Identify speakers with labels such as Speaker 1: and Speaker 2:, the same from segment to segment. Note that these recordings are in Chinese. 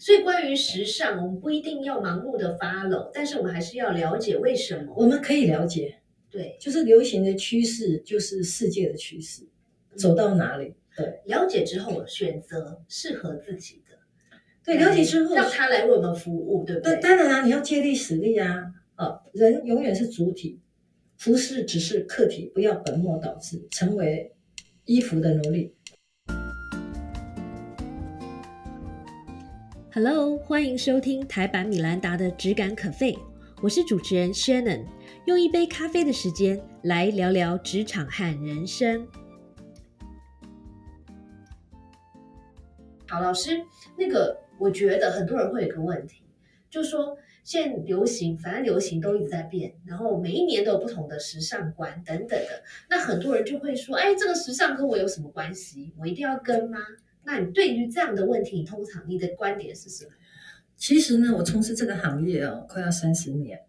Speaker 1: 所以关于时尚，我们不一定要盲目的 follow，但是我们还是要了解为什么。
Speaker 2: 我们可以了解，
Speaker 1: 对，
Speaker 2: 就是流行的趋势就是世界的趋势，走到哪里？对
Speaker 1: 了解之后选择适合自己的，
Speaker 2: 对，了解之后
Speaker 1: 让他来为我们服务，对不对？
Speaker 2: 当然啊，你要借力使力啊，啊，人永远是主体，服饰只是客体，不要本末倒置，成为衣服的奴隶。
Speaker 1: Hello，欢迎收听台版米兰达的质感可废，我是主持人 Shannon，用一杯咖啡的时间来聊聊职场和人生。好，老师，那个我觉得很多人会有个问题，就是说现在流行，反正流行都一直在变，然后每一年都有不同的时尚观等等的，那很多人就会说，哎，这个时尚跟我有什么关系？我一定要跟吗？那你对于这样的问题，通常你的观点是什么？
Speaker 2: 其实呢，我从事这个行业哦，快要三十年，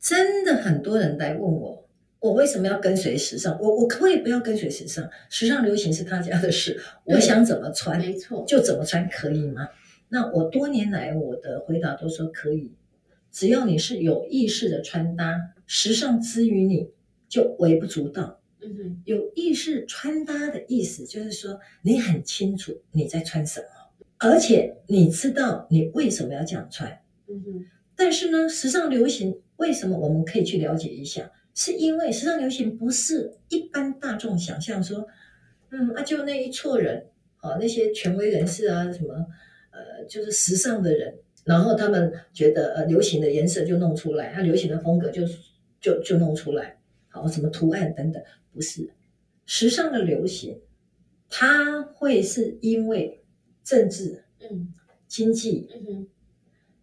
Speaker 2: 真的很多人来问我，我为什么要跟随时尚？我我可不可以不要跟随时尚？时尚流行是他家的事，我想怎么穿
Speaker 1: 没错，
Speaker 2: 就怎么穿，可以吗？那我多年来我的回答都说可以，只要你是有意识的穿搭，时尚之于你就微不足道。有意识穿搭的意思就是说，你很清楚你在穿什么，而且你知道你为什么要这样穿。
Speaker 1: 嗯哼，
Speaker 2: 但是呢，时尚流行为什么我们可以去了解一下？是因为时尚流行不是一般大众想象说，嗯啊，就那一撮人，哦，那些权威人士啊，什么呃，就是时尚的人，然后他们觉得呃，流行的颜色就弄出来，它流行的风格就就就弄出来，好，什么图案等等。不是时尚的流行，它会是因为政治、
Speaker 1: 嗯
Speaker 2: 经济、
Speaker 1: 嗯哼，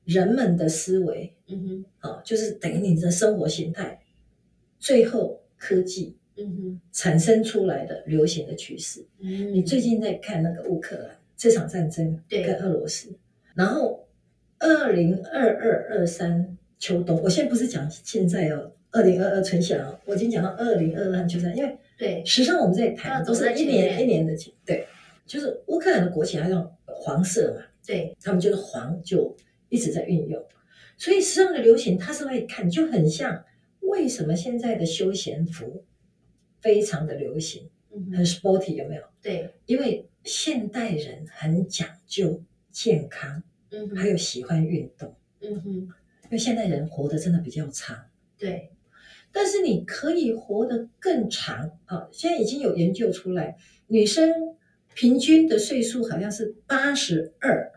Speaker 2: 人们的思维
Speaker 1: 嗯哼，
Speaker 2: 啊，就是等于你的生活形态，最后科技
Speaker 1: 嗯哼，
Speaker 2: 产生出来的流行的趋势。
Speaker 1: 嗯，
Speaker 2: 你最近在看那个乌克兰这场战争
Speaker 1: 对
Speaker 2: 跟俄罗斯，然后二零二二二三秋冬，我现在不是讲现在哦，二零二二春夏哦，我已经讲到二零二二秋冬，因为
Speaker 1: 对，
Speaker 2: 时尚我们在
Speaker 1: 要走
Speaker 2: 谈都是一年一年的情，对，就是乌克兰的国旗它用黄色嘛，
Speaker 1: 对，
Speaker 2: 他们就是黄就一直在运用，所以时尚的流行它是会看就很像为什么现在的休闲服非常的流行，很
Speaker 1: 嗯很
Speaker 2: ，sporty 有没有？
Speaker 1: 对，
Speaker 2: 因为现代人很讲究健康，
Speaker 1: 嗯，
Speaker 2: 还有喜欢运动，
Speaker 1: 嗯哼，
Speaker 2: 因为现代人活得真的比较长。
Speaker 1: 对，
Speaker 2: 但是你可以活得更长啊！现在已经有研究出来，女生平均的岁数好像是八十二，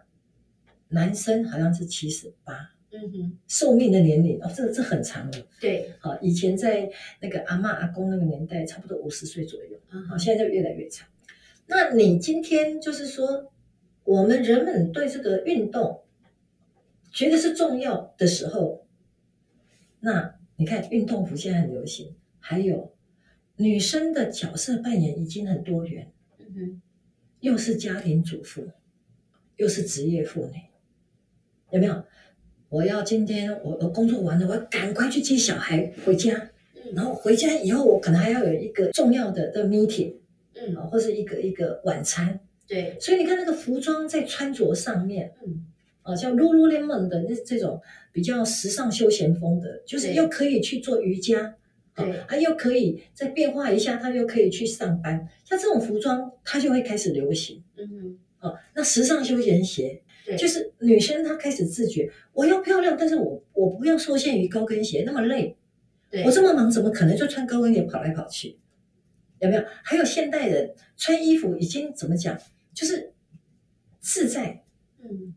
Speaker 2: 男生好像是七十八，
Speaker 1: 嗯哼，
Speaker 2: 寿命的年龄哦，这这很长了
Speaker 1: 对，
Speaker 2: 啊！以前在那个阿嬷阿公那个年代，差不多五十岁左右，啊，
Speaker 1: 嗯，
Speaker 2: 现在就越来越长。那你今天就是说，我们人们对这个运动觉得是重要的时候，那你看运动服现在很流行，还有女生的角色扮演已经很多元，
Speaker 1: 嗯哼，
Speaker 2: 又是家庭主妇，又是职业妇女，有没有？我要今天我我工作完了，我要赶快去接小孩回家，
Speaker 1: 嗯
Speaker 2: 然后回家以后，我可能还要有一个重要的的 meeting
Speaker 1: 嗯，
Speaker 2: 啊，或是一个一个晚餐，
Speaker 1: 对，
Speaker 2: 所以你看那个服装在穿着上面，
Speaker 1: 嗯
Speaker 2: 啊，像 Lululemon 的那这种比较时尚休闲风的，就是又可以去做瑜伽，啊
Speaker 1: 对，
Speaker 2: 啊又可以再变化一下，它又可以去上班，像这种服装，它就会开始流行
Speaker 1: 嗯哼，
Speaker 2: 啊。那时尚休闲鞋，
Speaker 1: 对，
Speaker 2: 就是女生她开始自觉，我要漂亮，但是我我不要受限于高跟鞋那么累，
Speaker 1: 对，
Speaker 2: 我这么忙，怎么可能就穿高跟鞋跑来跑去？有没有？还有现代人穿衣服已经怎么讲，就是自在，
Speaker 1: 嗯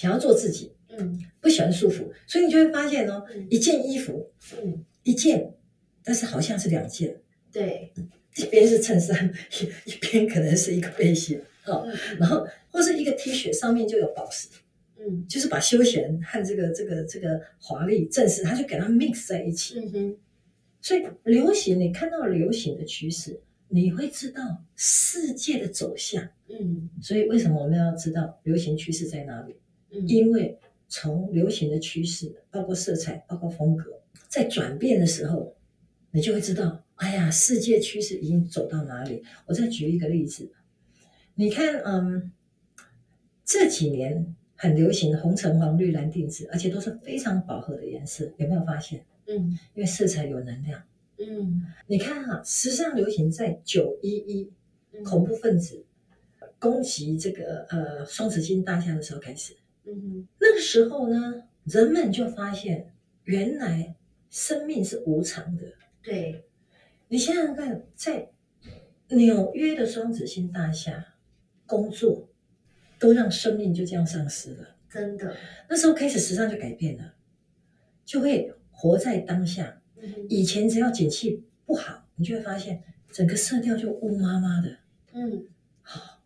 Speaker 2: 想要做自己，
Speaker 1: 嗯。
Speaker 2: 不喜欢束缚，所以你就会发现哦，
Speaker 1: 嗯。
Speaker 2: 一件衣服
Speaker 1: 嗯，
Speaker 2: 一件，但是好像是两件，
Speaker 1: 对，
Speaker 2: 一边是衬衫，一 一边可能是一个背心哦，
Speaker 1: 嗯
Speaker 2: 然后或是一个 T 恤上面就有宝石，
Speaker 1: 嗯。
Speaker 2: 就是把休闲和这个这个这个华丽正式，它就给它 mix 在一起。
Speaker 1: 嗯哼，
Speaker 2: 所以流行，你看到流行的趋势，你会知道世界的走向。
Speaker 1: 嗯。
Speaker 2: 所以为什么我们要知道流行趋势在哪里？
Speaker 1: 嗯，
Speaker 2: 因为从流行的趋势，包括色彩，包括风格，在转变的时候，你就会知道，哎呀，世界趋势已经走到哪里。我再举一个例子，你看，嗯，这几年很流行红橙黄绿蓝靛紫，而且都是非常饱和的颜色，有没有发现？
Speaker 1: 嗯
Speaker 2: 因为色彩有能量。
Speaker 1: 嗯
Speaker 2: 你看哈、时尚流行在九一一
Speaker 1: 嗯
Speaker 2: 恐怖分子攻击这个呃双子星大厦的时候开始，
Speaker 1: 嗯
Speaker 2: 那个时候呢，人们就发现原来生命是无常的。
Speaker 1: 对，
Speaker 2: 你想想看，在纽约的双子星大厦工作，都让生命就这样丧失了。
Speaker 1: 真的，
Speaker 2: 那时候开始，时尚就改变了，就会活在当下。
Speaker 1: 嗯
Speaker 2: 以前只要景气不好，你就会发现整个色调就乌麻麻的，
Speaker 1: 嗯好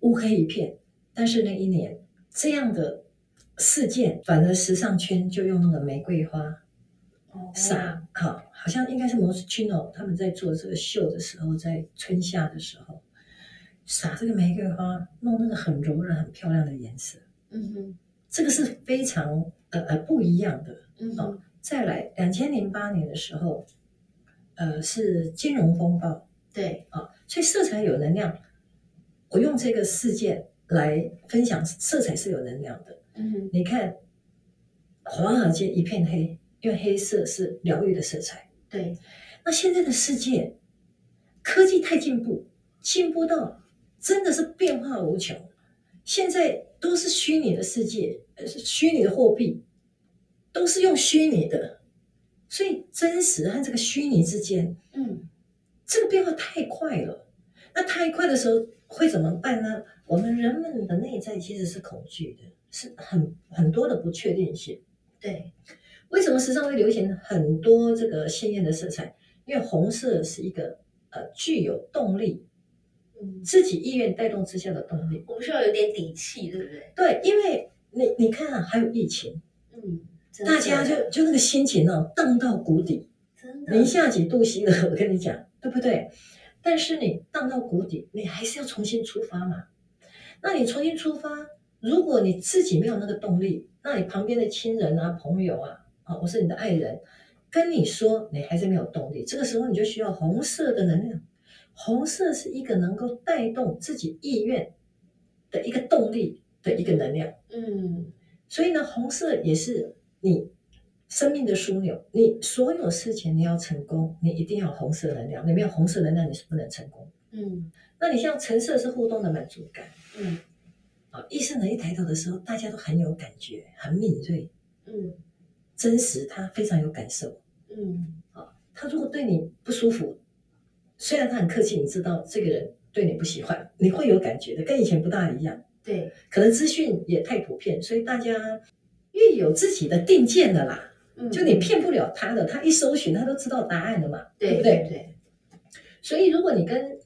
Speaker 2: 乌黑一片。但是那一年这样的事件，反而时尚圈就用那个玫瑰花
Speaker 1: 哦。
Speaker 2: 撒，好，好像应该是 Moschino 他们在做这个秀的时候，在春夏的时候撒这个玫瑰花，弄那个很柔软、很漂亮的颜色，
Speaker 1: 嗯哼。
Speaker 2: 这个是非常呃呃不一样的。
Speaker 1: 嗯哦
Speaker 2: 再来，两千零八年的时候，呃，是金融风暴。
Speaker 1: 对，
Speaker 2: 啊，所以色彩有能量。我用这个事件来分享，色彩是有能量的。
Speaker 1: 嗯哼
Speaker 2: 你看，华尔街一片黑，因为黑色是疗愈的色彩。
Speaker 1: 对，
Speaker 2: 那现在的世界，科技太进步，进步到真的是变化无穷。现在都是虚拟的世界，呃，是虚拟的货币，都是用虚拟的，所以真实和这个虚拟之间，
Speaker 1: 嗯
Speaker 2: 这个变化太快了。那太快的时候会怎么办呢？我们人们的内在其实是恐惧的，是很很多的不确定性。
Speaker 1: 对，
Speaker 2: 为什么时尚会流行很多这个鲜艳的色彩？因为红色是一个呃具有动力、
Speaker 1: 嗯，
Speaker 2: 自己意愿带动之下的动力。
Speaker 1: 我们需要有点底气，对不对？
Speaker 2: 对，因为你你看啊，还有疫情，
Speaker 1: 嗯，
Speaker 2: 大家就就那个心情哦荡到谷底，
Speaker 1: 真的
Speaker 2: 零下几度 C 了，我跟你讲，对不对？但是你荡到谷底，你还是要重新出发嘛。那你重新出发，如果你自己没有那个动力，那你旁边的亲人啊、朋友啊，啊，我是你的爱人，跟你说你还是没有动力，这个时候你就需要红色的能量。红色是一个能够带动自己意愿的一个动力的一个能量。
Speaker 1: 嗯
Speaker 2: 所以呢，红色也是你生命的枢纽。你所有事情你要成功，你一定要有红色能量。你没有红色能量，你是不能成功。
Speaker 1: 嗯
Speaker 2: 那你像橙色是互动的满足感
Speaker 1: 嗯
Speaker 2: 啊，医生人一抬头的时候，大家都很有感觉，很敏锐，
Speaker 1: 嗯
Speaker 2: 真实，他非常有感受。
Speaker 1: 嗯
Speaker 2: 他如果对你不舒服，虽然他很客气，你知道这个人对你不喜欢，你会有感觉的，跟以前不大一样。
Speaker 1: 对，
Speaker 2: 可能资讯也太普遍，所以大家越有自己的定见了啦。
Speaker 1: 嗯
Speaker 2: 就你骗不了他的，他一搜寻他都知道答案的嘛，
Speaker 1: 对
Speaker 2: 不对？
Speaker 1: 对
Speaker 2: 所以如果你跟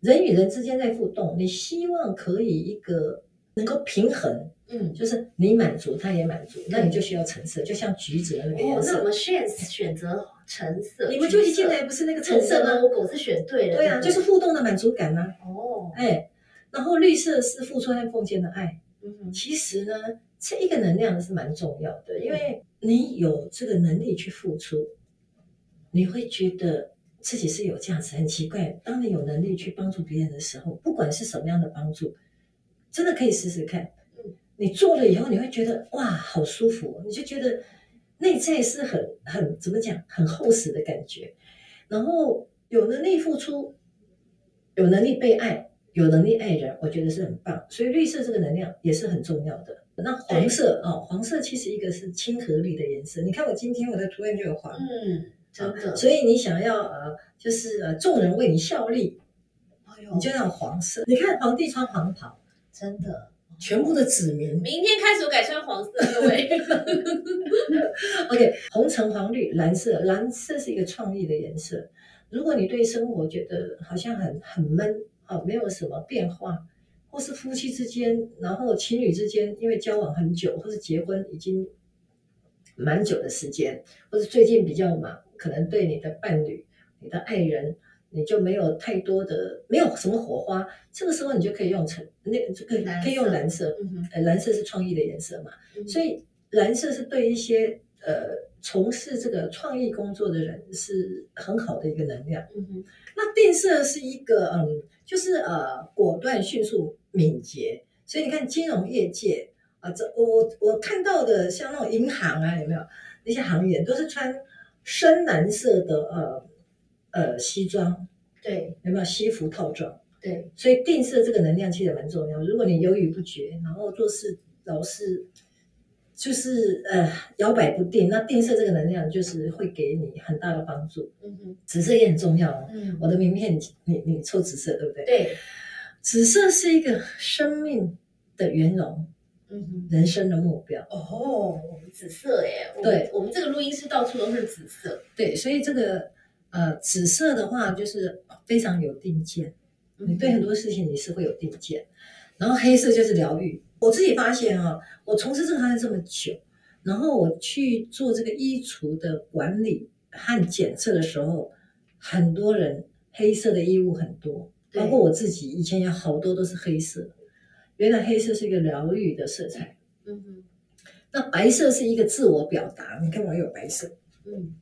Speaker 2: 人与人之间在互动，你希望可以一个能够平衡，
Speaker 1: 嗯。
Speaker 2: 就是你满足他也满足，那你就需要橙色，就像橘子的那个
Speaker 1: 哦
Speaker 2: 颜，色。
Speaker 1: 那我们选选择橙色，
Speaker 2: 你们就一进来不是那个橙色吗
Speaker 1: ？logo 是选对了，
Speaker 2: 对啊，就是互动的满足感呐、
Speaker 1: 哦，
Speaker 2: 哎，然后绿色是付出和奉献的爱。
Speaker 1: 嗯
Speaker 2: 其实呢，这一个能量是蛮重要的，因为你有这个能力去付出，你会觉得自己是有价值。很奇怪，当你有能力去帮助别人的时候，不管是什么样的帮助，真的可以试试看
Speaker 1: 嗯。
Speaker 2: 你做了以后，你会觉得哇，好舒服哦，你就觉得内在是很很怎么讲，很厚实的感觉。然后有能力付出，有能力被爱，有能力爱人，我觉得是很棒。所以绿色这个能量也是很重要的。那黄色哦，黄色其实一个是亲和力的颜色。你看我今天我的图案就有黄，
Speaker 1: 嗯，真的，
Speaker 2: 所以你想要呃，就是呃众人为你效力，
Speaker 1: 哎呦
Speaker 2: 你就要黄色。你看皇帝穿黄袍，
Speaker 1: 真的，
Speaker 2: 全部的子民。
Speaker 1: 明天开始我改穿黄色，各位，
Speaker 2: OK，红橙黄绿蓝色，蓝色是一个创意的颜色。如果你对生活觉得好像很很闷，啊，没有什么变化，或是夫妻之间，然后情侣之间，因为交往很久，或是结婚已经蛮久的时间，或是最近比较忙，可能对你的伴侣、你的爱人，你就没有太多的，没有什么火花，这个时候你就可以用橙，那这个
Speaker 1: 蓝
Speaker 2: 可以用
Speaker 1: 色
Speaker 2: 蓝色，
Speaker 1: 嗯，
Speaker 2: 呃，蓝色是创意的颜色嘛。
Speaker 1: 嗯
Speaker 2: 所以蓝色是对一些呃从事这个创意工作的人是很好的一个能量。
Speaker 1: 嗯哼，
Speaker 2: 那定色是一个嗯，就是呃果断、迅速、敏捷。所以你看金融业界啊，这我我看到的像那种银行啊，有没有那些行员都是穿深蓝色的呃呃西装，
Speaker 1: 对
Speaker 2: 有没有西服套装？
Speaker 1: 对，
Speaker 2: 所以定色这个能量其实蛮重要。如果你犹豫不决，然后做事老是就是呃摇摆不定，那定色这个能量就是会给你很大的帮助。
Speaker 1: 嗯哼，
Speaker 2: 紫色也很重要哦。
Speaker 1: 嗯，
Speaker 2: 我的名片你你你抽紫色对不对？
Speaker 1: 对，
Speaker 2: 紫色是一个生命的圆融，
Speaker 1: 嗯哼。
Speaker 2: 人生的目标。
Speaker 1: 哦，我们紫色耶，
Speaker 2: 对，
Speaker 1: 我们这个录音室到处都是紫色。
Speaker 2: 对，所以这个呃紫色的话就是非常有定见。你对很多事情你是会有定见，然后黑色就是疗愈。我自己发现啊，我从事这个行业这么久，然后我去做这个衣橱的管理和检测的时候，很多人黑色的衣物很多，包括我自己以前有好多都是黑色。原来黑色是一个疗愈的色彩，
Speaker 1: 嗯哼，
Speaker 2: 那白色是一个自我表达。你看我有白色，
Speaker 1: 嗯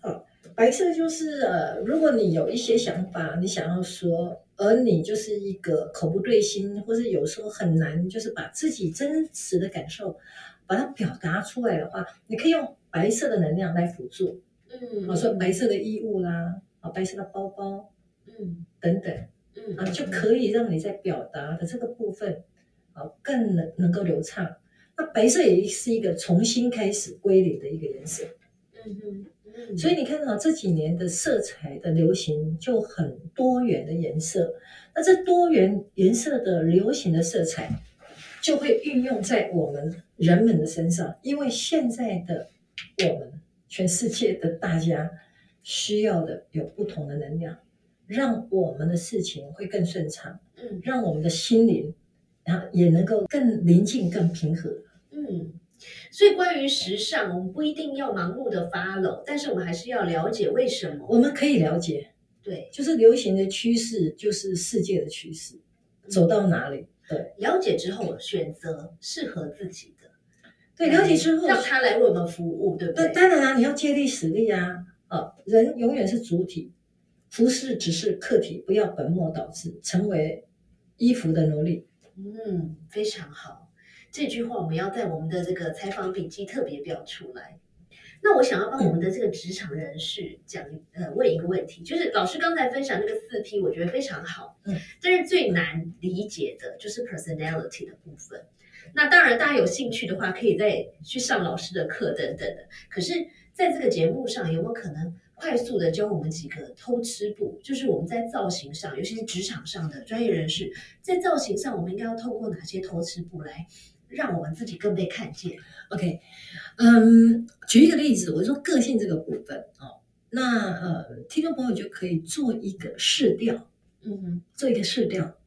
Speaker 1: 好
Speaker 2: 白色就是呃，如果你有一些想法，你想要说，而你就是一个口不对心，或是有时候很难，就是把自己真实的感受把它表达出来的话，你可以用白色的能量来辅助。
Speaker 1: 嗯，
Speaker 2: 我说白色的衣物啦，啊，白色的包包
Speaker 1: 嗯
Speaker 2: 等等
Speaker 1: 嗯
Speaker 2: 啊，就可以让你在表达的这个部分啊更能能够流畅。那白色也是一个重新开始归零的一个颜色。
Speaker 1: 嗯哼嗯，
Speaker 2: 所以你看到这几年的色彩的流行就很多元的颜色，那这多元颜色的流行的色彩就会运用在我们人们的身上，因为现在的我们，全世界的大家需要的有不同的能量，让我们的事情会更顺畅，
Speaker 1: 嗯
Speaker 2: 让我们的心灵然后也能够更宁静、更平和。
Speaker 1: 嗯。所以，关于时尚，我们不一定要盲目的 follow，但是我们还是要了解为什么。
Speaker 2: 我们可以了解，
Speaker 1: 对，
Speaker 2: 就是流行的趋势就是世界的趋势，走到哪里？对
Speaker 1: 了解之后选择适合自己的，
Speaker 2: 对，了解之后，
Speaker 1: 让他来为我们服务，对不
Speaker 2: 那
Speaker 1: 对？
Speaker 2: 当然啦、你要借力使力啊！啊，人永远是主体，服饰只是客体，不要本末倒置，成为衣服的奴隶。
Speaker 1: 嗯，非常好。这句话我们要在我们的这个采访笔记特别标出来。那我想要帮我们的这个职场人士讲，呃，问一个问题，就是老师刚才分享那个四 P，我觉得非常好，
Speaker 2: 嗯，
Speaker 1: 但是最难理解的就是 personality 的部分。那当然，大家有兴趣的话，可以再去上老师的课等等的。可是，在这个节目上，有没有可能快速的教我们几个偷吃步？就是我们在造型上，尤其是职场上的专业人士，在造型上，我们应该要透过哪些偷吃步来让我们自己更被看见
Speaker 2: ？OK，嗯，举一个例子，我说个性这个部分哦，那呃，听众朋友就可以做一个试调，
Speaker 1: 嗯哼，
Speaker 2: 做一个试调，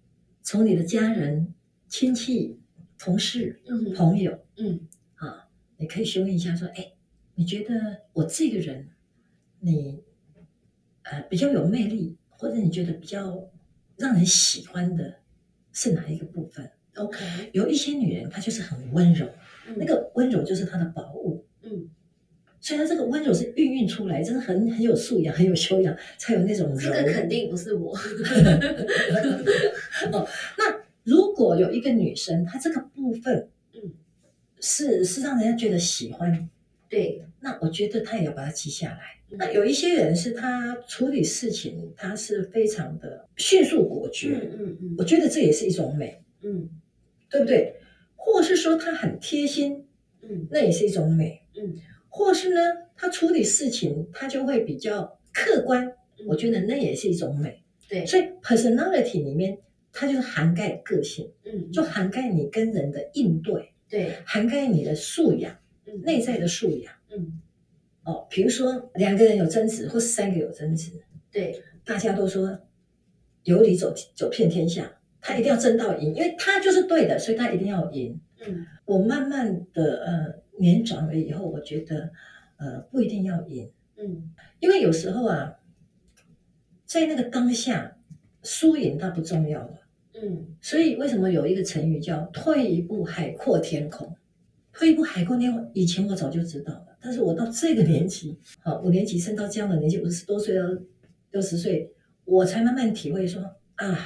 Speaker 2: 从你的家人、亲戚、同事、
Speaker 1: 嗯哼，
Speaker 2: 朋友
Speaker 1: 嗯
Speaker 2: 啊，你可以询问一下说，哎，你觉得我这个人，你呃比较有魅力，或者你觉得比较让人喜欢的是哪一个部分？
Speaker 1: ，OK，
Speaker 2: 有一些女人她就是很温柔，
Speaker 1: 嗯。
Speaker 2: 那个温柔就是她的宝物。
Speaker 1: 嗯，
Speaker 2: 所以她这个温柔是孕育出来，真的很很有素养、很有修养，才有那种柔。
Speaker 1: 这个肯定不是我。
Speaker 2: 哦，那如果有一个女生，她这个部分，
Speaker 1: 嗯，
Speaker 2: 是是让人家觉得喜欢，
Speaker 1: 对，
Speaker 2: 那我觉得她也要把它记下来。
Speaker 1: 嗯。
Speaker 2: 那有一些人是她处理事情，她是非常的迅速果决，
Speaker 1: 嗯嗯。
Speaker 2: 我觉得这也是一种美，
Speaker 1: 嗯
Speaker 2: 对不对？或是说他很贴心，
Speaker 1: 嗯
Speaker 2: 那也是一种美。
Speaker 1: 嗯
Speaker 2: 或是呢，他处理事情他就会比较客观，
Speaker 1: 嗯，
Speaker 2: 我觉得那也是一种美。
Speaker 1: 对，
Speaker 2: 所以 personality 里面，它就是涵盖个性，
Speaker 1: 嗯
Speaker 2: 就涵盖你跟人的应对，
Speaker 1: 对，
Speaker 2: 涵盖你的素养，
Speaker 1: 嗯
Speaker 2: 内在的素养。
Speaker 1: 嗯
Speaker 2: 哦，比如说两个人有争执，或三个有争执，
Speaker 1: 对，
Speaker 2: 大家都说有理走走遍天下，他一定要争到赢，因为他就是对的，所以他一定要赢。
Speaker 1: 嗯
Speaker 2: 我慢慢的呃年长了以后，我觉得呃不一定要赢。
Speaker 1: 嗯
Speaker 2: 因为有时候啊，在那个当下，输赢它不重要了。
Speaker 1: 嗯
Speaker 2: 所以为什么有一个成语叫“退一步海阔天空”？退一步海阔天空，以前我早就知道了，但是我到这个年纪，好五年级升到这样的年纪，五十多岁到六十岁，我才慢慢体会说啊，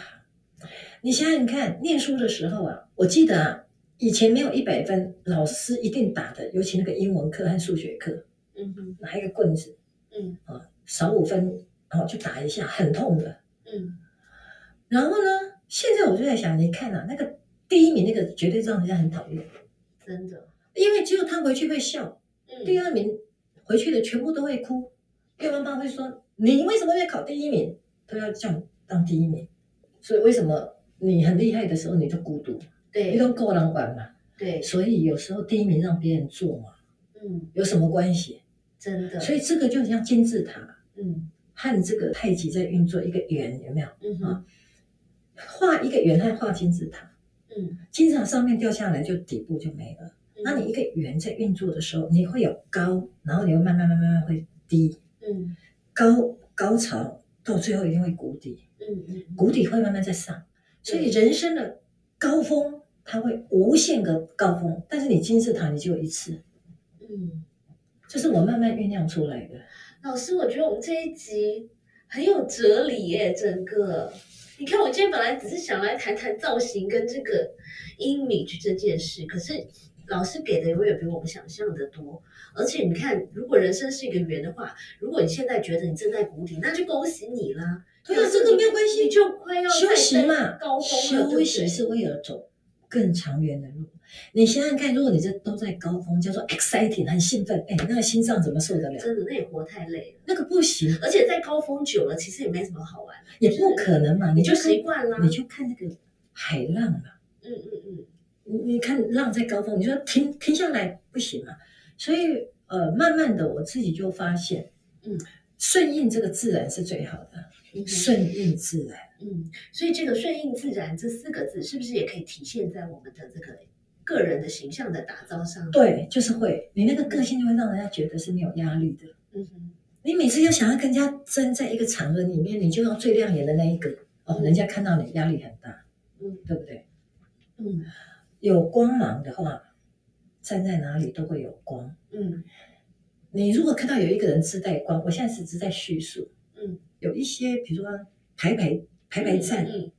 Speaker 2: 你想想看，念书的时候啊，我记得啊，以前没有一百分，老师一定打的，尤其那个英文课和数学课，
Speaker 1: 嗯哼，
Speaker 2: 拿一个棍子
Speaker 1: 嗯。
Speaker 2: 啊，少五分，然后就打一下，很痛的。
Speaker 1: 嗯。
Speaker 2: 然后呢，现在我就在想，你看啊，那个第一名那个绝对让人家很讨厌，
Speaker 1: 真的，
Speaker 2: 因为只有他回去会笑，
Speaker 1: 嗯，
Speaker 2: 第二名回去的全部都会哭，因为妈妈会说你为什么会考第一名，都要这样当第一名，所以为什么你很厉害的时候你就孤独，你
Speaker 1: 对
Speaker 2: 都够人管嘛，
Speaker 1: 对，
Speaker 2: 所以有时候第一名让别人做嘛，
Speaker 1: 嗯，
Speaker 2: 有什么关系？
Speaker 1: 真的，
Speaker 2: 所以这个就像金字塔
Speaker 1: 嗯。
Speaker 2: 和这个太极在运作一个圆，有没有？
Speaker 1: 嗯啊
Speaker 2: 画一个圆和画金字塔，
Speaker 1: 嗯。
Speaker 2: 金字塔上面掉下来就底部就没了。
Speaker 1: 嗯，
Speaker 2: 那你一个圆在运作的时候，你会有高，然后你会慢慢慢慢慢会低，
Speaker 1: 嗯
Speaker 2: 高高潮到最后一定会谷底，
Speaker 1: 嗯嗯
Speaker 2: 谷底会慢慢再上。所以人生的高峰它会无限个高峰，但是你金字塔你只有一次，
Speaker 1: 嗯，
Speaker 2: 这是我慢慢酝酿出来的。
Speaker 1: 老师，我觉得我们这一集很有哲理耶，整个。你看，我今天本来只是想来谈谈造型跟这个 image 这件事，可是老师给的永远比我们想象的多。而且你看，如果人生是一个圆的话，如果你现在觉得你正在谷底，那就恭喜你啦。
Speaker 2: 对啊，这个没有关系，
Speaker 1: 就快要
Speaker 2: 休息嘛，
Speaker 1: 高峰
Speaker 2: 休息是为了走更长远的路。你想想看，如果你这都在高峰，叫做 exciting，很兴奋，哎，那个心脏怎么受得了？
Speaker 1: 真的那也活太累了，
Speaker 2: 那个不行，
Speaker 1: 而且在高峰久了，其实也没什么好玩的，
Speaker 2: 也不可能嘛。
Speaker 1: 你就习惯了。
Speaker 2: 你就看那个海浪嘛，
Speaker 1: 嗯嗯嗯
Speaker 2: 你你看浪在高峰，你说停停下来不行嘛。所以呃，慢慢的我自己就发现，
Speaker 1: 嗯，
Speaker 2: 顺应这个自然是最好的，顺应自然。
Speaker 1: 嗯，所以这个顺应自然这四个字，是不是也可以体现在我们的这个个人的形象的打造上？，
Speaker 2: 对，就是会，你那个个性就会让人家觉得是你有压力的。
Speaker 1: 嗯哼，
Speaker 2: 你每次要想要跟人家争在一个场合里面，你就要最亮眼的那一个哦，
Speaker 1: 嗯
Speaker 2: 人家看到你压力很大，
Speaker 1: 嗯
Speaker 2: 对不对？
Speaker 1: 嗯
Speaker 2: 有光芒的话，站在哪里都会有光。
Speaker 1: 嗯
Speaker 2: 你如果看到有一个人自带光，我现在是只在叙述，
Speaker 1: 嗯，
Speaker 2: 有一些比如说排排排排站，
Speaker 1: 嗯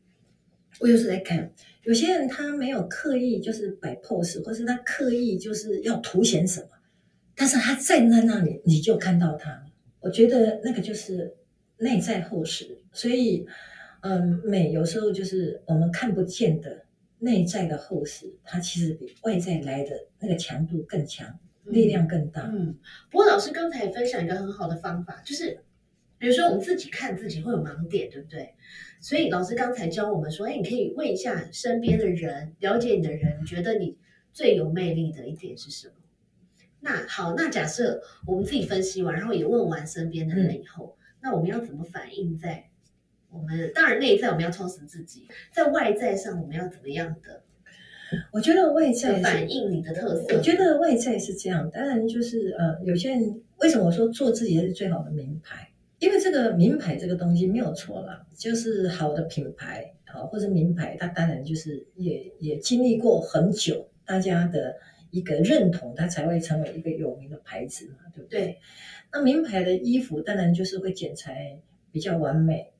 Speaker 2: 我有时在看，有些人他没有刻意就是摆 pose，或是他刻意就是要凸显什么，但是他站在那里，你就看到他。我觉得那个就是内在厚实，所以，嗯，美有时候就是我们看不见的内在的厚实，它其实比外在来的那个强度更强，力量更大。
Speaker 1: 嗯。不过老师刚才也分享一个很好的方法，就是比如说我们自己看自己会有盲点，对不对？所以老师刚才教我们说，哎，你可以问一下身边的人，了解你的人，你觉得你最有魅力的一点是什么？那好，那假设我们自己分析完，然后也问完身边的人以后，那我们要怎么反映在我们当然内在我们要充实自己，在外在上我们要怎么样的
Speaker 2: 我觉得外在
Speaker 1: 反映你的特色？
Speaker 2: 我觉得外在是这样，当然就是呃，有些人为什么我说做自己才是最好的名牌？因为这个名牌这个东西没有错啦，就是好的品牌啊，或者名牌，它当然就是也也经历过很久大家的一个认同，它才会成为一个有名的牌子嘛，对不对？
Speaker 1: 对，
Speaker 2: 那名牌的衣服当然就是会剪裁比较完美，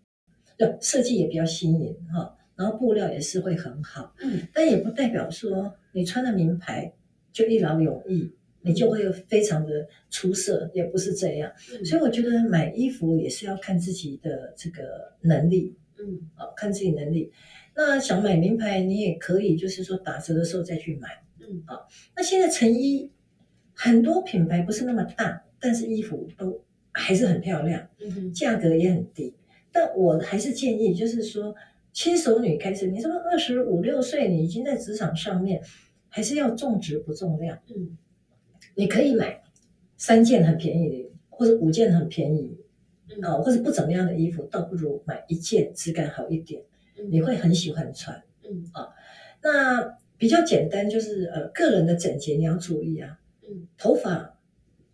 Speaker 2: 对，设计也比较新颖哈，然后布料也是会很好。
Speaker 1: 嗯
Speaker 2: 但也不代表说你穿了名牌就一劳永逸，你就会非常的出色，也不是这样。
Speaker 1: 嗯
Speaker 2: 所以我觉得买衣服也是要看自己的这个能力
Speaker 1: 嗯
Speaker 2: 啊，看自己能力。那想买名牌，你也可以就是说打折的时候再去买。
Speaker 1: 嗯
Speaker 2: 那现在成衣很多品牌不是那么大，但是衣服都还是很漂亮。价格也很低。但我还是建议，就是说，新手女开始，你这么二十五六岁，你已经在职场上面，还是要重质不重量。
Speaker 1: 嗯
Speaker 2: 你可以买三件很便宜的，或者五件很便宜
Speaker 1: 嗯
Speaker 2: 啊、或者不怎么样的衣服，倒不如买一件质感好一点，
Speaker 1: 嗯
Speaker 2: 你会很喜欢穿。
Speaker 1: 嗯
Speaker 2: 那比较简单，就是呃，个人的整洁你要注意啊，
Speaker 1: 嗯
Speaker 2: 头发。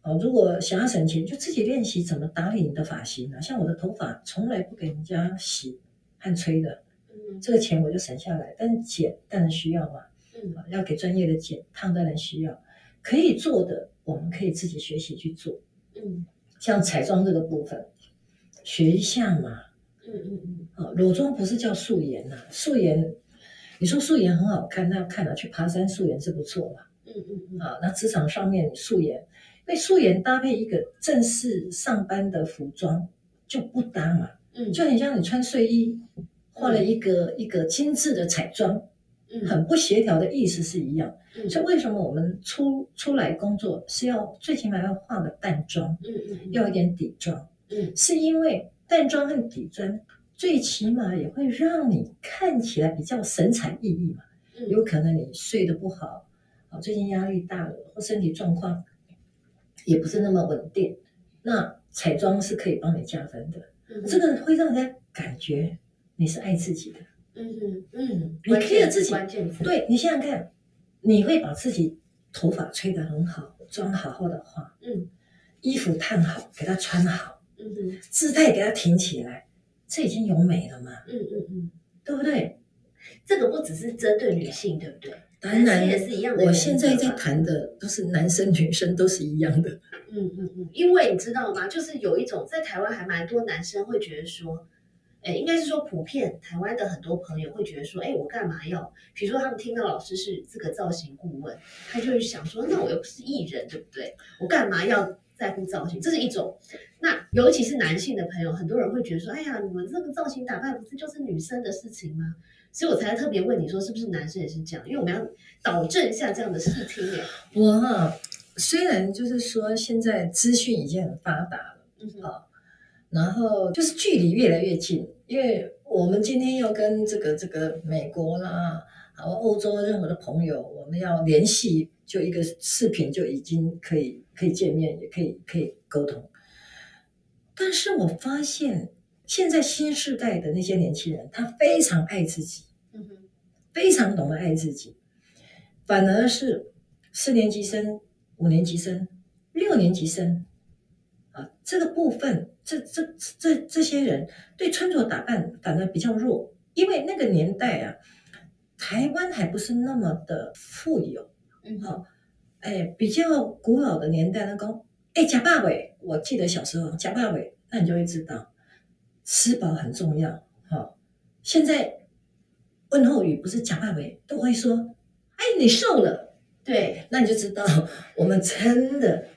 Speaker 2: 哦，如果想要省钱，就自己练习怎么打理你的发型啊。像我的头发从来不给人家洗和吹的，
Speaker 1: 嗯
Speaker 2: 这个钱我就省下来。但是剪当然需要嘛，
Speaker 1: 嗯
Speaker 2: 啊要给专业的剪，烫当然需要。可以做的，我们可以自己学习去做。
Speaker 1: 嗯
Speaker 2: 像彩妆这个部分，学一下嘛。
Speaker 1: 嗯嗯嗯
Speaker 2: 啊，裸妆不是叫素颜呐、素颜你说素颜很好看，那要看了去爬山素颜是不错嘛。
Speaker 1: 嗯嗯嗯，
Speaker 2: 啊，那职场上面素颜，因为素颜搭配一个正式上班的服装就不搭嘛，
Speaker 1: 嗯，
Speaker 2: 就很像你穿睡衣画了一个一个精致的彩妆，
Speaker 1: 嗯
Speaker 2: 很不协调的意思是一样。
Speaker 1: 嗯
Speaker 2: 所以为什么我们出出来工作是要最起码要化个淡妆，
Speaker 1: 嗯嗯
Speaker 2: 要一点底妆，
Speaker 1: 嗯
Speaker 2: 是因为淡妆和底妆最起码也会让你看起来比较神采奕奕嘛。
Speaker 1: 嗯
Speaker 2: 有可能你睡得不好，啊，最近压力大了，或身体状况也不是那么稳定，那彩妆是可以帮你加分的。
Speaker 1: 嗯
Speaker 2: 这个会让人家感觉你是爱自己的。
Speaker 1: 嗯嗯嗯，
Speaker 2: 你 care 自己对你想想看，你会把自己头发吹得很好，妆好好的化，
Speaker 1: 嗯
Speaker 2: 衣服烫好，给它穿好，
Speaker 1: 嗯嗯
Speaker 2: 姿态给它挺起来，这已经有美了嘛，
Speaker 1: 嗯嗯嗯，
Speaker 2: 对不对？
Speaker 1: 这个不只是针对女性，对不对？
Speaker 2: 当然
Speaker 1: 男生也是一样的。
Speaker 2: 我现在在谈的都是男生女生都是一样的。
Speaker 1: 嗯嗯嗯，因为你知道吗？就是有一种在台湾还蛮多男生会觉得说，哎，应该是说普遍台湾的很多朋友会觉得说，哎，我干嘛要？比如说他们听到老师是这个造型顾问，他就会想说，那我又不是艺人，对不对？我干嘛要在乎造型？这是一种。那尤其是男性的朋友，很多人会觉得说，哎呀，你们这个造型打扮不是就是女生的事情吗？所以我才特别问你说，是不是男生也是这样？因为我们要导正一下这样的视听耶。
Speaker 2: 我哈，虽然就是说现在资讯已经很发达了，
Speaker 1: 嗯
Speaker 2: 啊然后就是距离越来越近，因为我们今天要跟这个这个美国啦，然后欧洲任何的朋友，我们要联系，就一个视频就已经可以可以见面，也可以可以沟通。但是我发现现在新时代的那些年轻人，他非常爱自己，
Speaker 1: 嗯哼
Speaker 2: 非常懂得爱自己，反而是四年级生、五年级生、六年级生啊，这个部分，这这这这些人对穿着打扮反而比较弱，因为那个年代啊，台湾还不是那么的富有，
Speaker 1: 嗯哼
Speaker 2: 好哎，比较古老的年代，那个哎假爸尾，我记得小时候假爸尾，那你就会知道吃饱很重要。哈、现在问候语不是假爸尾，都会说哎你瘦了，
Speaker 1: 对。
Speaker 2: 那你就知道我们真的，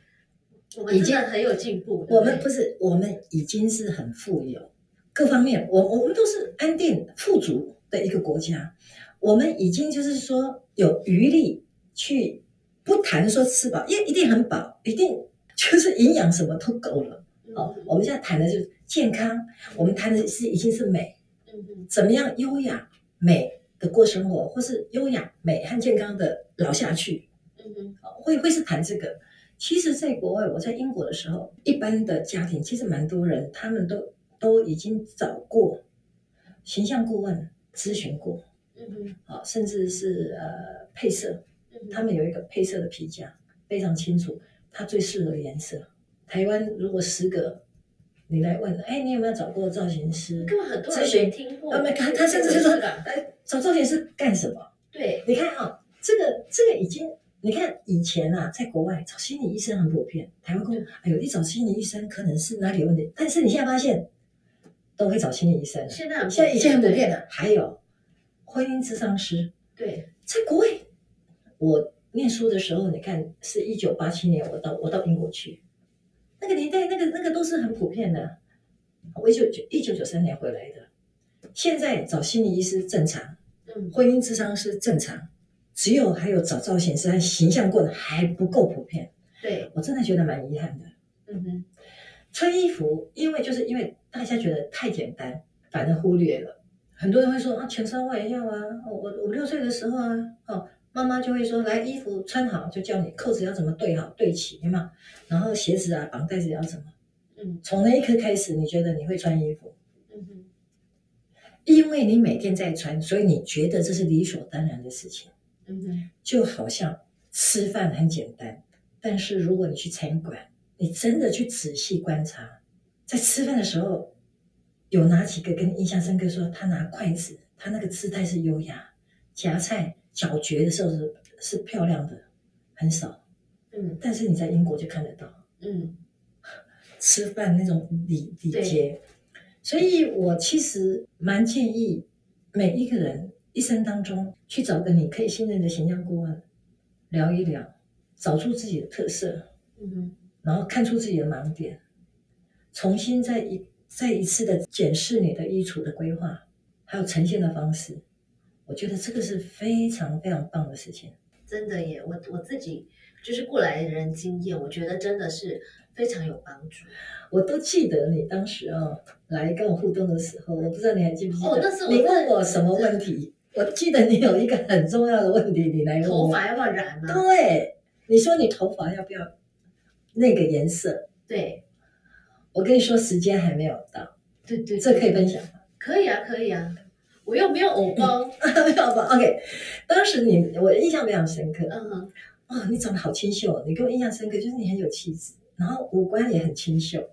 Speaker 1: 我们已经很有进步。对
Speaker 2: 我们不是我们已经是很富有，各方面我我们都是安定富足的一个国家，我们已经就是说有余力去不谈说吃饱，因为一定很饱，一定 就是营养什么都够了。哦，我们现在谈的就是健康，我们谈的是已经是美，
Speaker 1: 嗯哼
Speaker 2: 怎么样优雅美的过生活，或是优雅美和健康的老下去。
Speaker 1: 嗯哼
Speaker 2: 哦会会是谈这个。其实，在国外，我在英国的时候，一般的家庭其实蛮多人，他们都都已经找过形象顾问咨询过，
Speaker 1: 嗯哼
Speaker 2: 好，甚至是呃配色，
Speaker 1: 嗯
Speaker 2: 他们有一个配色的皮夹，非常清楚它最适合的颜色。台湾如果十个你来问，哎，你有没有找过造型师？
Speaker 1: 根本很多人
Speaker 2: 咨询
Speaker 1: 没听过。
Speaker 2: 啊，没他他甚至是说，哎，找造型师干什么？
Speaker 1: 对，
Speaker 2: 你看哈，这个这个已经，你看以前啊，在国外找心理医生很普遍，台湾公，哎呦，你找心理医生可能是哪里有问题，但是你现在发现都会找心理医生了，
Speaker 1: 现在很
Speaker 2: 现在已经很普遍
Speaker 1: 了。
Speaker 2: 了。还有婚姻咨商师，
Speaker 1: 对，
Speaker 2: 在国外，我念书的时候，你看是一九八七年，我到我到英国去，那个年代，那个那个都是很普遍的。我一九九一九九三年回来的，现在找心理医师正常，
Speaker 1: 嗯
Speaker 2: 婚姻智商是正常，只有还有找造型师和形象过得还不够普遍，
Speaker 1: 对，
Speaker 2: 我真的觉得蛮遗憾的。
Speaker 1: 嗯哼
Speaker 2: 穿衣服，因为就是因为大家觉得太简单，反而忽略了。很多人会说啊，前烧我也要啊，我我五六岁的时候啊，哦，妈妈就会说，来衣服穿好，就教你扣子要怎么对好对齐，有没有？然后鞋子啊，绑带子要怎么？
Speaker 1: 嗯
Speaker 2: 从那一刻开始，你觉得你会穿衣服，
Speaker 1: 嗯哼
Speaker 2: 因为你每天在穿，所以你觉得这是理所当然的事情。就好像吃饭很简单，但是如果你去餐馆，你真的去仔细观察，在吃饭的时候，有哪几个跟印象深刻说他拿筷子，他那个姿态是优雅，夹菜搅嚼的时候是是漂亮的，很少。
Speaker 1: 嗯。
Speaker 2: 但是你在英国就看得到。
Speaker 1: 嗯。
Speaker 2: 吃饭那种礼礼节，所以我其实蛮建议每一个人一生当中去找个你可以信任的形象顾问聊一聊，找出自己的特色，
Speaker 1: 嗯哼，
Speaker 2: 然后看出自己的盲点，重新再一再一次的检视你的衣橱的规划，还有呈现的方式。我觉得这个是非常非常棒的事情。
Speaker 1: 真的耶，我我自己就是过来人经验，我觉得真的是非常有帮助。
Speaker 2: 我都记得你当时啊来跟我互动的时候，我不知道你还记不记得？
Speaker 1: 哦那是我
Speaker 2: 你问我什么问题？我记得你有一个很重要的问题，你来问我。
Speaker 1: 头发要不要染啊？
Speaker 2: 对，你说你头发要不要那个颜色？
Speaker 1: 对
Speaker 2: 我跟你说，时间还没有到，
Speaker 1: 对对，
Speaker 2: 这可以分享吗？
Speaker 1: 可以啊，可以啊，我又没有偶包，
Speaker 2: 没有包？OK，当时你我印象非常深刻。
Speaker 1: 嗯哼，
Speaker 2: 哦，你长得好清秀，你给我印象深刻，就是你很有气质，然后五官也很清秀。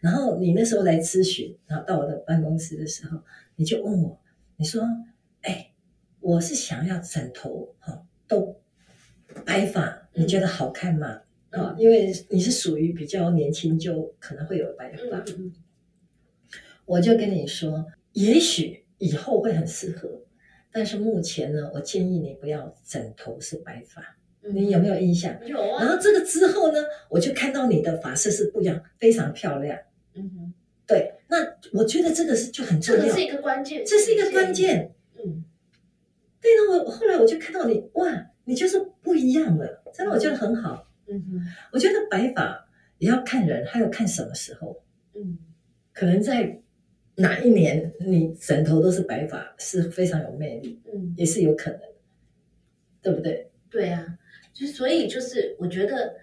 Speaker 2: 然后你那时候来咨询，然后到我的办公室的时候，你就问我，你说：“哎，我是想要枕头哈、都白发，你觉得好看吗？”啊、因为你是属于比较年轻，就可能会有白发。我就跟你说，也许以后会很适合，但是目前呢，我建议你不要枕头是白发。
Speaker 1: 嗯，
Speaker 2: 你有没有印象？
Speaker 1: 有啊？
Speaker 2: 然后这个之后呢，我就看到你的发色是不一样，非常漂亮。
Speaker 1: 嗯哼，
Speaker 2: 对，那我觉得这个是就很重要
Speaker 1: 这个是，一个关键，
Speaker 2: 这是一个关。键。
Speaker 1: 嗯
Speaker 2: 对呢，我后来我就看到你，哇，你就是不一样了，真的，我觉得很好。
Speaker 1: 嗯哼
Speaker 2: 我觉得白发也要看人，还有看什么时候，
Speaker 1: 嗯，
Speaker 2: 可能在哪一年你枕头都是白发，是非常有魅力，
Speaker 1: 嗯，
Speaker 2: 也是有可能，对不对？
Speaker 1: 对啊，就是所以就是我觉得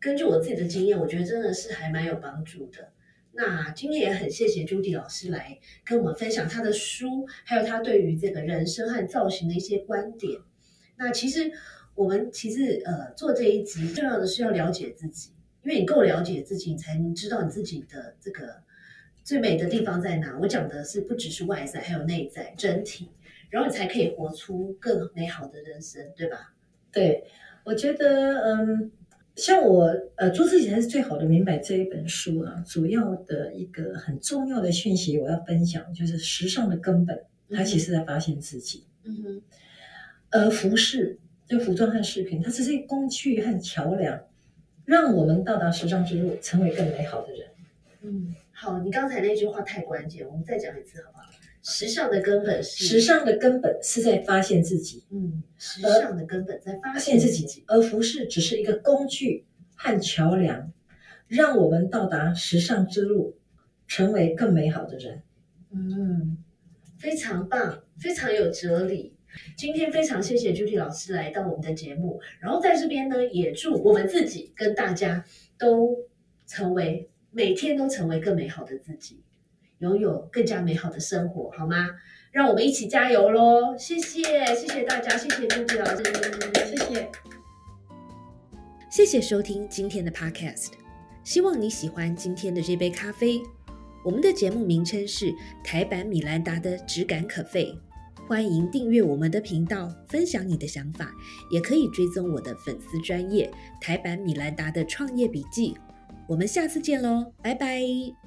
Speaker 1: 根据我自己的经验，我觉得真的是还蛮有帮助的。那今天也很谢谢朱迪老师来跟我们分享他的书，还有他对于这个人生和造型的一些观点。那其实我们其实呃做这一集，重要的是要了解自己，因为你够了解自己，你才能知道你自己的这个最美的地方在哪。我讲的是不只是外在，还有内在整体，然后你才可以活出更美好的人生，对吧？
Speaker 2: 对，我觉得，嗯，像我，呃，做自己才是最好的明白这一本书啊，主要的一个很重要的讯息，我要分享就是时尚的根本，它其实在发现自己。
Speaker 1: 嗯哼，
Speaker 2: 而服饰，就服装和饰品，它只是一个工具和桥梁，让我们到达时尚之路，成为更美好的人。
Speaker 1: 嗯，好，你刚才那句话太关键，我们再讲一次好不好？时尚的根本是
Speaker 2: 时，尚的根本是在发现自己，
Speaker 1: 嗯，时尚的根本在发
Speaker 2: 现自己，而服饰只是一个工具和桥梁，让我们到达时尚之路，成为更美好的人。
Speaker 1: 嗯，非常棒，非常有哲理。今天非常谢谢 Judy 老师来到我们的节目，然后在这边呢，也祝我们自己跟大家都成为每天都成为更美好的自己，拥有更加美好的生活，好吗？让我们一起加油喽！谢谢，谢谢大家，谢谢 Judy 老师，
Speaker 2: 谢谢。
Speaker 1: 谢谢收听今天的 Podcast，希望你喜欢今天的这杯咖啡。我们的节目名称是台版米兰达的质感可废，欢迎订阅我们的频道，分享你的想法，也可以追踪我的粉丝专业台版米兰达的创业笔记。我们下次见喽，拜拜。